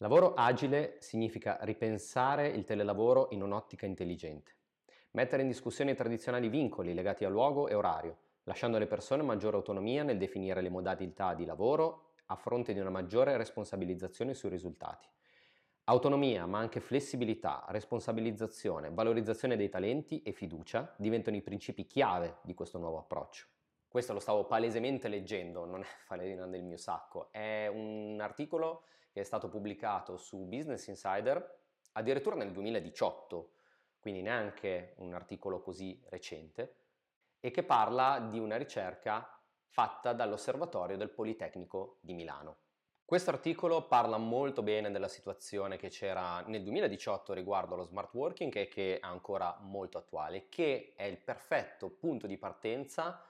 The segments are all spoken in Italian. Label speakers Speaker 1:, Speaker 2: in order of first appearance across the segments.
Speaker 1: Lavoro agile significa ripensare il telelavoro in un'ottica intelligente, mettere in discussione i tradizionali vincoli legati a luogo e orario, lasciando alle persone maggiore autonomia nel definire le modalità di lavoro a fronte di una maggiore responsabilizzazione sui risultati. Autonomia, ma anche flessibilità, responsabilizzazione, valorizzazione dei talenti e fiducia diventano i principi chiave di questo nuovo approccio. Questo lo stavo palesemente leggendo, non è faledina del mio sacco, è un articolo che è stato pubblicato su Business Insider addirittura nel 2018, quindi neanche un articolo così recente, e che parla di una ricerca fatta dall'Osservatorio del Politecnico di Milano. Questo articolo parla molto bene della situazione che c'era nel 2018 riguardo allo smart working e che è ancora molto attuale, che è il perfetto punto di partenza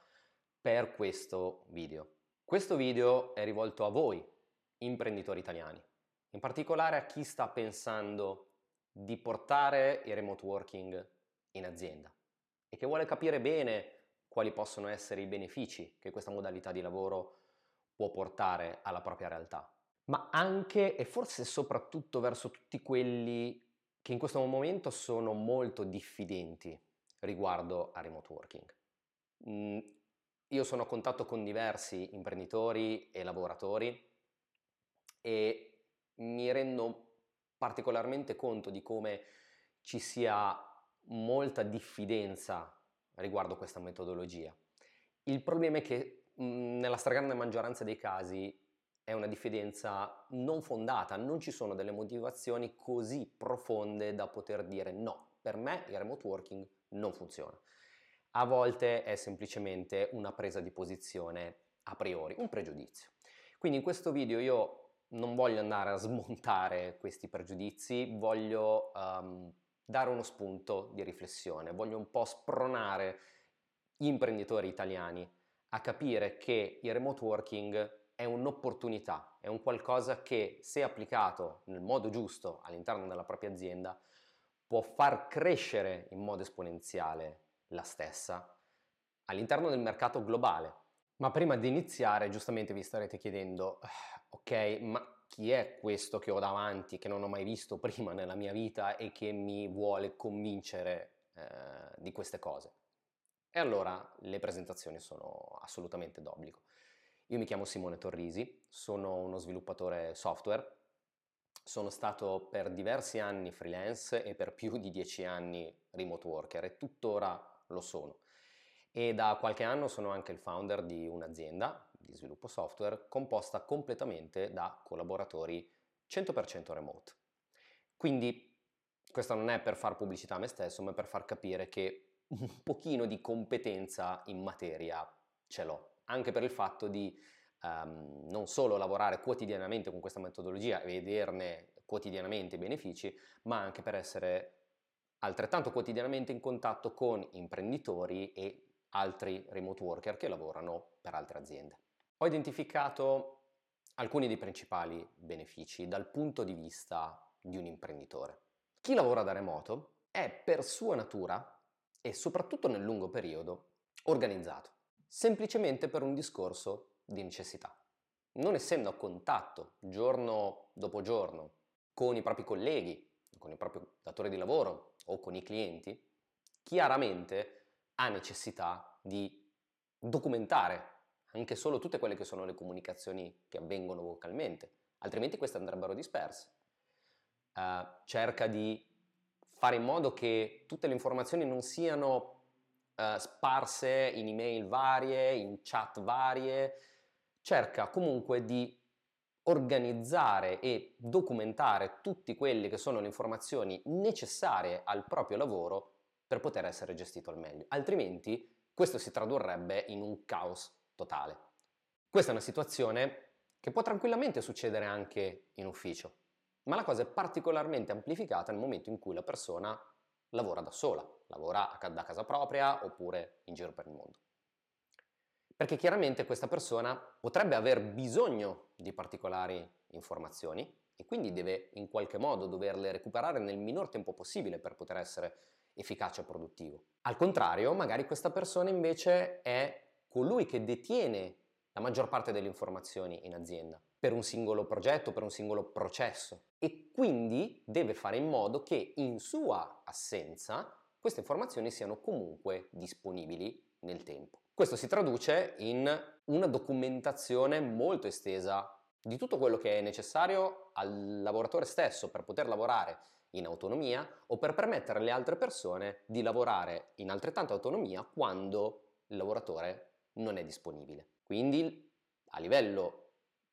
Speaker 1: per questo video. Questo video è rivolto a voi, imprenditori italiani, in particolare a chi sta pensando di portare il remote working in azienda e che vuole capire bene quali possono essere i benefici che questa modalità di lavoro può portare alla propria realtà, ma anche e forse soprattutto verso tutti quelli che in questo momento sono molto diffidenti riguardo al remote working. Mm, io sono a contatto con diversi imprenditori e lavoratori e mi rendo particolarmente conto di come ci sia molta diffidenza riguardo questa metodologia. Il problema è che mh, nella stragrande maggioranza dei casi è una diffidenza non fondata, non ci sono delle motivazioni così profonde da poter dire no, per me il remote working non funziona. A volte è semplicemente una presa di posizione a priori, un pregiudizio. Quindi in questo video io non voglio andare a smontare questi pregiudizi, voglio um, dare uno spunto di riflessione, voglio un po' spronare gli imprenditori italiani a capire che il remote working è un'opportunità, è un qualcosa che se applicato nel modo giusto all'interno della propria azienda può far crescere in modo esponenziale la stessa all'interno del mercato globale. Ma prima di iniziare, giustamente vi starete chiedendo, ok, ma chi è questo che ho davanti, che non ho mai visto prima nella mia vita e che mi vuole convincere eh, di queste cose? E allora le presentazioni sono assolutamente d'obbligo. Io mi chiamo Simone Torrisi, sono uno sviluppatore software, sono stato per diversi anni freelance e per più di dieci anni remote worker e tuttora lo sono. E da qualche anno sono anche il founder di un'azienda di sviluppo software composta completamente da collaboratori 100% remote. Quindi questo non è per far pubblicità a me stesso, ma per far capire che un pochino di competenza in materia ce l'ho, anche per il fatto di um, non solo lavorare quotidianamente con questa metodologia e vederne quotidianamente i benefici, ma anche per essere altrettanto quotidianamente in contatto con imprenditori e altri remote worker che lavorano per altre aziende. Ho identificato alcuni dei principali benefici dal punto di vista di un imprenditore. Chi lavora da remoto è per sua natura e soprattutto nel lungo periodo organizzato, semplicemente per un discorso di necessità. Non essendo a contatto giorno dopo giorno con i propri colleghi, con il proprio datore di lavoro o con i clienti, chiaramente ha necessità di documentare anche solo tutte quelle che sono le comunicazioni che avvengono vocalmente, altrimenti queste andrebbero disperse. Uh, cerca di fare in modo che tutte le informazioni non siano uh, sparse in email varie, in chat varie, cerca comunque di organizzare e documentare tutte quelle che sono le informazioni necessarie al proprio lavoro per poter essere gestito al meglio. Altrimenti questo si tradurrebbe in un caos totale. Questa è una situazione che può tranquillamente succedere anche in ufficio, ma la cosa è particolarmente amplificata nel momento in cui la persona lavora da sola, lavora da casa propria oppure in giro per il mondo. Perché chiaramente questa persona potrebbe aver bisogno di particolari informazioni e quindi deve in qualche modo doverle recuperare nel minor tempo possibile per poter essere efficace e produttivo. Al contrario, magari questa persona invece è colui che detiene la maggior parte delle informazioni in azienda per un singolo progetto, per un singolo processo e quindi deve fare in modo che in sua assenza queste informazioni siano comunque disponibili nel tempo. Questo si traduce in una documentazione molto estesa di tutto quello che è necessario al lavoratore stesso per poter lavorare in autonomia o per permettere alle altre persone di lavorare in altrettanta autonomia quando il lavoratore non è disponibile. Quindi a livello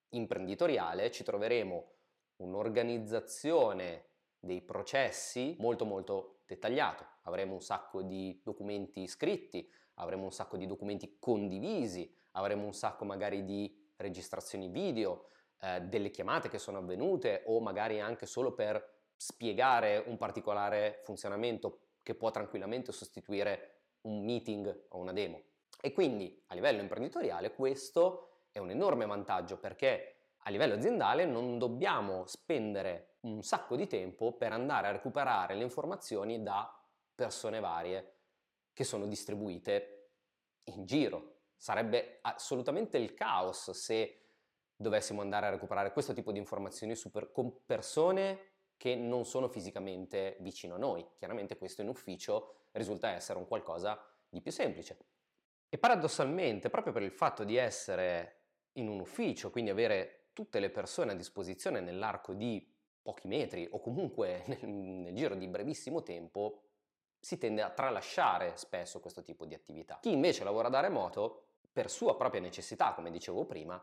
Speaker 1: imprenditoriale ci troveremo un'organizzazione dei processi molto molto dettagliato. Avremo un sacco di documenti scritti, avremo un sacco di documenti condivisi, avremo un sacco magari di registrazioni video, eh, delle chiamate che sono avvenute o magari anche solo per spiegare un particolare funzionamento che può tranquillamente sostituire un meeting o una demo. E quindi a livello imprenditoriale questo è un enorme vantaggio perché a livello aziendale non dobbiamo spendere un sacco di tempo per andare a recuperare le informazioni da persone varie che sono distribuite in giro. Sarebbe assolutamente il caos se dovessimo andare a recuperare questo tipo di informazioni per, con persone che non sono fisicamente vicino a noi. Chiaramente questo in ufficio risulta essere un qualcosa di più semplice. E paradossalmente, proprio per il fatto di essere in un ufficio, quindi avere tutte le persone a disposizione nell'arco di pochi metri o comunque nel, nel giro di brevissimo tempo, si tende a tralasciare spesso questo tipo di attività. Chi invece lavora da remoto, per sua propria necessità, come dicevo prima,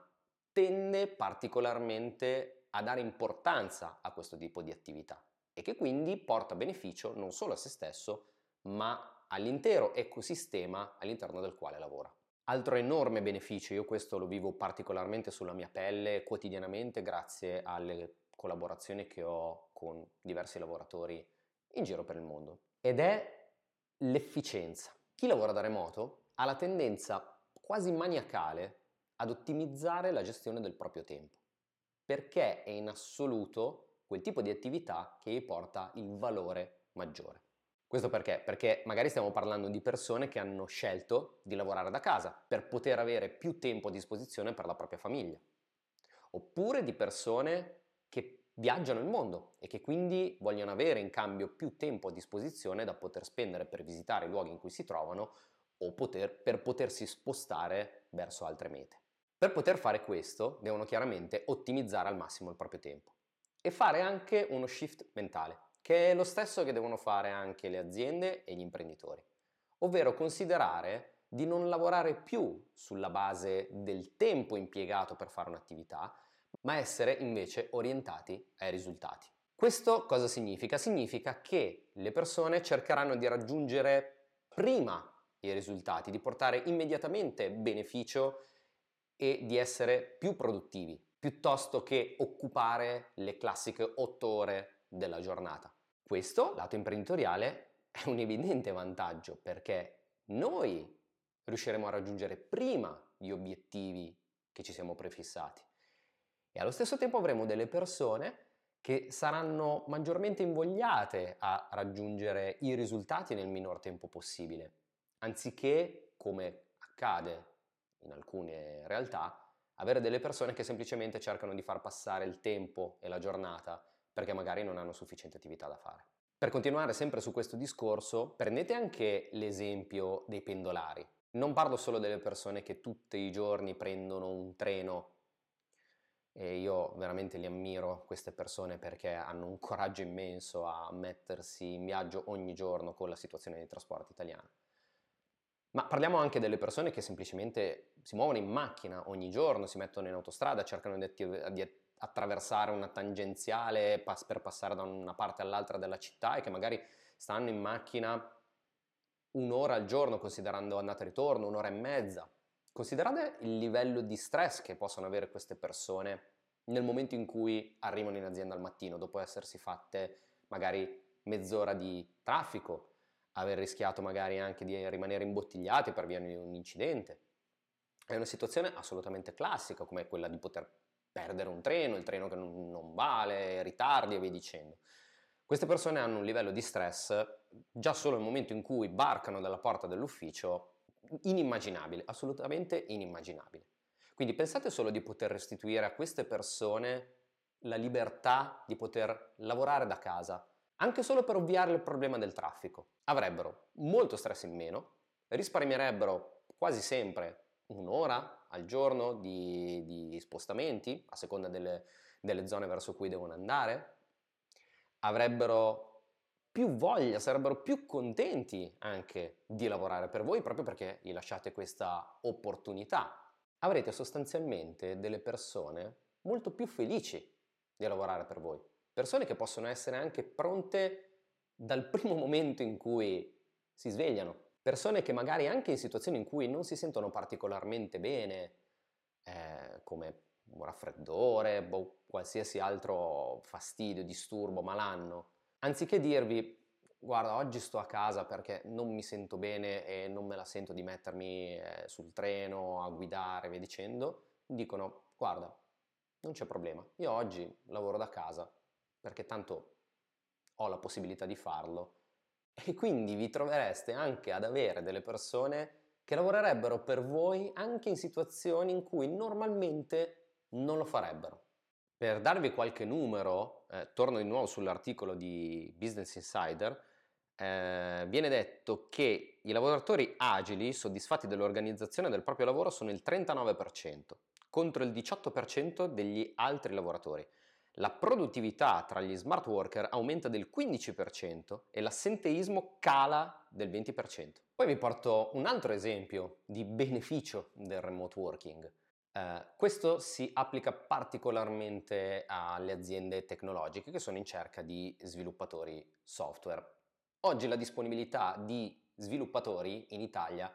Speaker 1: tende particolarmente a dare importanza a questo tipo di attività e che quindi porta beneficio non solo a se stesso, ma all'intero ecosistema all'interno del quale lavora. Altro enorme beneficio, io questo lo vivo particolarmente sulla mia pelle quotidianamente grazie alle collaborazioni che ho con diversi lavoratori in giro per il mondo, ed è l'efficienza. Chi lavora da remoto ha la tendenza quasi maniacale ad ottimizzare la gestione del proprio tempo, perché è in assoluto quel tipo di attività che gli porta il valore maggiore. Questo perché? Perché magari stiamo parlando di persone che hanno scelto di lavorare da casa per poter avere più tempo a disposizione per la propria famiglia, oppure di persone che viaggiano il mondo e che quindi vogliono avere in cambio più tempo a disposizione da poter spendere per visitare i luoghi in cui si trovano o poter, per potersi spostare verso altre mete. Per poter fare questo devono chiaramente ottimizzare al massimo il proprio tempo e fare anche uno shift mentale, che è lo stesso che devono fare anche le aziende e gli imprenditori, ovvero considerare di non lavorare più sulla base del tempo impiegato per fare un'attività, ma essere invece orientati ai risultati. Questo cosa significa? Significa che le persone cercheranno di raggiungere prima i risultati, di portare immediatamente beneficio e di essere più produttivi, piuttosto che occupare le classiche otto ore della giornata. Questo, lato imprenditoriale, è un evidente vantaggio perché noi riusciremo a raggiungere prima gli obiettivi che ci siamo prefissati e allo stesso tempo avremo delle persone che saranno maggiormente invogliate a raggiungere i risultati nel minor tempo possibile, anziché, come accade in alcune realtà, avere delle persone che semplicemente cercano di far passare il tempo e la giornata perché magari non hanno sufficiente attività da fare. Per continuare sempre su questo discorso, prendete anche l'esempio dei pendolari. Non parlo solo delle persone che tutti i giorni prendono un treno e io veramente li ammiro queste persone perché hanno un coraggio immenso a mettersi in viaggio ogni giorno con la situazione dei trasporti italiani. Ma parliamo anche delle persone che semplicemente si muovono in macchina ogni giorno, si mettono in autostrada, cercano di, di attraversare una tangenziale pass- per passare da una parte all'altra della città e che magari stanno in macchina un'ora al giorno, considerando andata e ritorno, un'ora e mezza. Considerate il livello di stress che possono avere queste persone nel momento in cui arrivano in azienda al mattino, dopo essersi fatte magari mezz'ora di traffico, aver rischiato magari anche di rimanere imbottigliati per via di un incidente. È una situazione assolutamente classica come quella di poter perdere un treno, il treno che non, vale, ritardi e via dicendo. Queste persone hanno un livello di stress già solo nel momento in cui barcano dalla porta dell'ufficio inimmaginabile, assolutamente inimmaginabile. Quindi pensate solo di poter restituire a queste persone la libertà di poter lavorare da casa, anche solo per ovviare il problema del traffico. Avrebbero molto stress in meno, risparmierebbero quasi sempre un'ora al giorno di, di spostamenti a seconda delle, delle zone verso cui devono andare, avrebbero più voglia, sarebbero più contenti anche di lavorare per voi proprio perché gli lasciate questa opportunità. Avrete sostanzialmente delle persone molto più felici di lavorare per voi, persone che possono essere anche pronte dal primo momento in cui si svegliano, persone che magari anche in situazioni in cui non si sentono particolarmente bene, eh, come un raffreddore, o boh, qualsiasi altro fastidio, disturbo, malanno, anziché dirvi guarda oggi sto a casa perché non mi sento bene e non me la sento di mettermi eh, sul treno a guidare, via dicendo, dicono guarda non c'è problema, io oggi lavoro da casa perché tanto ho la possibilità di farlo e quindi vi trovereste anche ad avere delle persone che lavorerebbero per voi anche in situazioni in cui normalmente non lo farebbero. Per darvi qualche numero, eh, torno di nuovo sull'articolo di Business Insider, eh, viene detto che i lavoratori agili soddisfatti dell'organizzazione del proprio lavoro sono il 39%, contro il 18% degli altri lavoratori la produttività tra gli smart worker aumenta del 15% e l'assenteismo cala del 20%. Poi vi porto un altro esempio di beneficio del remote working. Uh, questo si applica particolarmente alle aziende tecnologiche che sono in cerca di sviluppatori software. Oggi la disponibilità di sviluppatori in Italia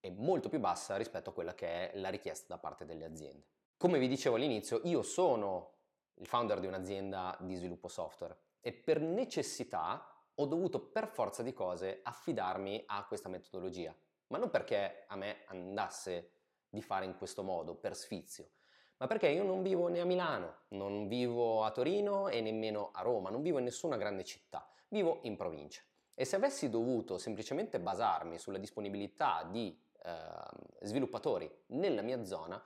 Speaker 1: è molto più bassa rispetto a quella che è la richiesta da parte delle aziende. Come vi dicevo all'inizio, io sono il founder di un'azienda di sviluppo software e per necessità ho dovuto per forza di cose affidarmi a questa metodologia, ma non perché a me andasse di fare in questo modo, per sfizio, ma perché io non vivo né a Milano, non vivo a Torino e nemmeno a Roma, non vivo in nessuna grande città, vivo in provincia. E se avessi dovuto semplicemente basarmi sulla disponibilità di eh, sviluppatori nella mia zona,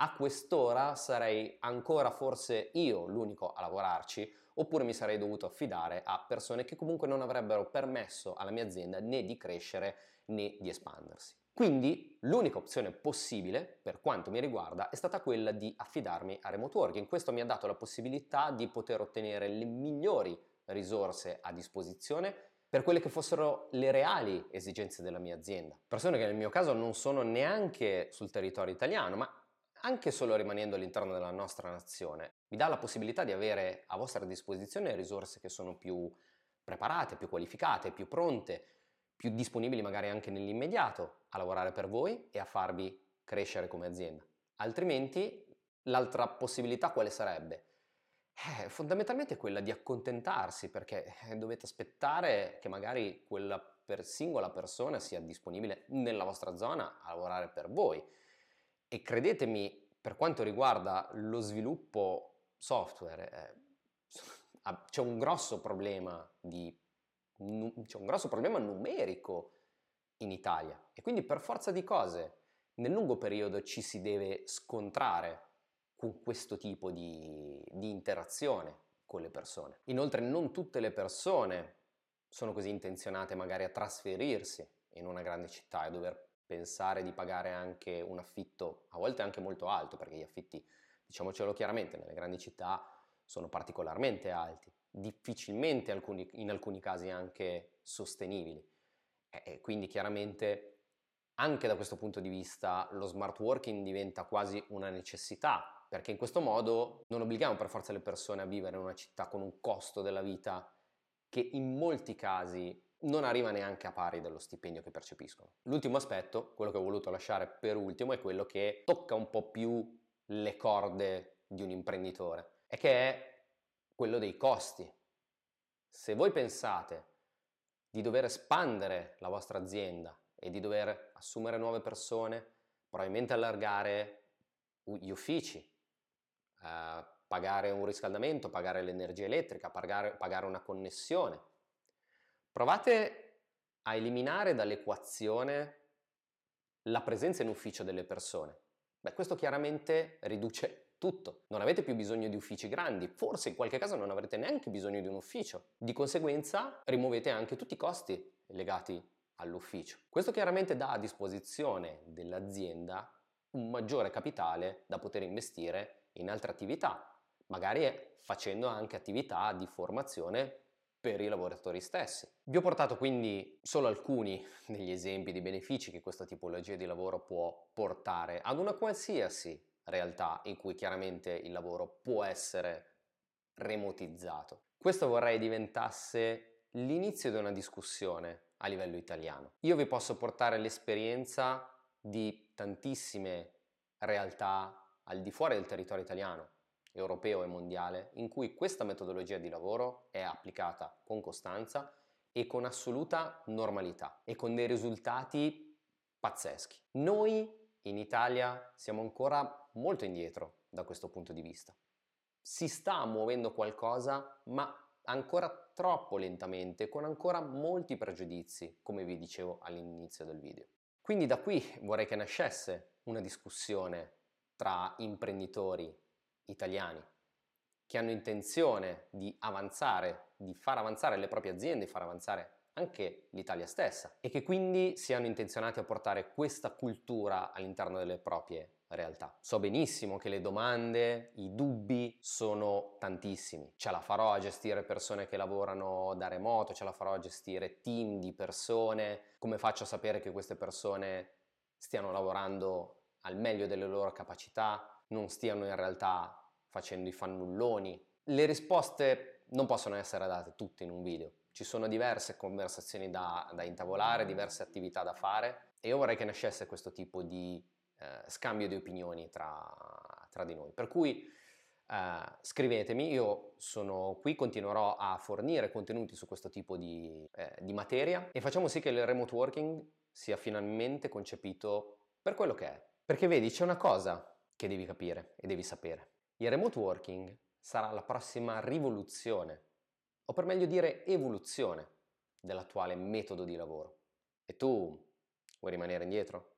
Speaker 1: a quest'ora sarei ancora forse io l'unico a lavorarci oppure mi sarei dovuto affidare a persone che comunque non avrebbero permesso alla mia azienda né di crescere né di espandersi. Quindi l'unica opzione possibile, per quanto mi riguarda, è stata quella di affidarmi a remote working. Questo mi ha dato la possibilità di poter ottenere le migliori risorse a disposizione per quelle che fossero le reali esigenze della mia azienda. Persone che nel mio caso non sono neanche sul territorio italiano, ma anche solo rimanendo all'interno della nostra nazione, vi dà la possibilità di avere a vostra disposizione risorse che sono più preparate, più qualificate, più pronte, più disponibili magari anche nell'immediato a lavorare per voi e a farvi crescere come azienda. Altrimenti l'altra possibilità quale sarebbe? Eh, fondamentalmente quella di accontentarsi perché eh, dovete aspettare che magari quella per singola persona sia disponibile nella vostra zona a lavorare per voi e credetemi, per quanto riguarda lo sviluppo software, eh, c'è un grosso problema di c'è un grosso problema numerico in Italia e quindi per forza di cose nel lungo periodo ci si deve scontrare con questo tipo di, di interazione con le persone. Inoltre non tutte le persone sono così intenzionate magari a trasferirsi in una grande città e dover pensare di pagare anche un affitto, a volte anche molto alto, perché gli affitti, diciamocelo chiaramente, nelle grandi città sono particolarmente alti, difficilmente alcuni, in alcuni casi anche sostenibili. E quindi chiaramente anche da questo punto di vista lo smart working diventa quasi una necessità, perché in questo modo non obblighiamo per forza le persone a vivere in una città con un costo della vita che in molti casi non arriva neanche a pari dello stipendio che percepiscono. L'ultimo aspetto, quello che ho voluto lasciare per ultimo, è quello che tocca un po' più le corde di un imprenditore e che è quello dei costi. Se voi pensate di dover espandere la vostra azienda e di dover assumere nuove persone, probabilmente allargare gli uffici, eh, pagare un riscaldamento, pagare l'energia elettrica, pagare, pagare una connessione, Provate a eliminare dall'equazione la presenza in ufficio delle persone. Beh, questo chiaramente riduce tutto. Non avete più bisogno di uffici grandi, forse in qualche caso non avrete neanche bisogno di un ufficio. Di conseguenza rimuovete anche tutti i costi legati all'ufficio. Questo chiaramente dà a disposizione dell'azienda un maggiore capitale da poter investire in altre attività, magari facendo anche attività di formazione per i lavoratori stessi. Vi ho portato quindi solo alcuni degli esempi di benefici che questa tipologia di lavoro può portare ad una qualsiasi realtà in cui chiaramente il lavoro può essere remotizzato. Questo vorrei diventasse l'inizio di una discussione a livello italiano. Io vi posso portare l'esperienza di tantissime realtà al di fuori del territorio italiano, europeo e mondiale, in cui questa metodologia di lavoro è applicata con costanza e con assoluta normalità e con dei risultati pazzeschi. Noi in Italia siamo ancora molto indietro da questo punto di vista. Si sta muovendo qualcosa, ma ancora troppo lentamente, con ancora molti pregiudizi, come vi dicevo all'inizio del video. Quindi da qui vorrei che nascesse una discussione tra imprenditori italiani che hanno intenzione di avanzare, di far avanzare le proprie aziende, far avanzare anche l'Italia stessa e che quindi siano intenzionati a portare questa cultura all'interno delle proprie realtà. So benissimo che le domande, i dubbi sono tantissimi. Ce la farò a gestire persone che lavorano da remoto, ce la farò a gestire team di persone, come faccio a sapere che queste persone stiano lavorando al meglio delle loro capacità, non stiano in realtà facendo i fannulloni. Le risposte non possono essere date tutte in un video. Ci sono diverse conversazioni da, da intavolare, diverse attività da fare e io vorrei che nascesse questo tipo di eh, scambio di opinioni tra, tra, di noi. Per cui eh, scrivetemi, io sono qui, continuerò a fornire contenuti su questo tipo di, eh, di materia e facciamo sì che il remote working sia finalmente concepito per quello che è. Perché vedi, c'è una cosa che devi capire e devi sapere. Il remote working sarà la prossima rivoluzione, o per meglio dire evoluzione, dell'attuale metodo di lavoro. E tu vuoi rimanere indietro?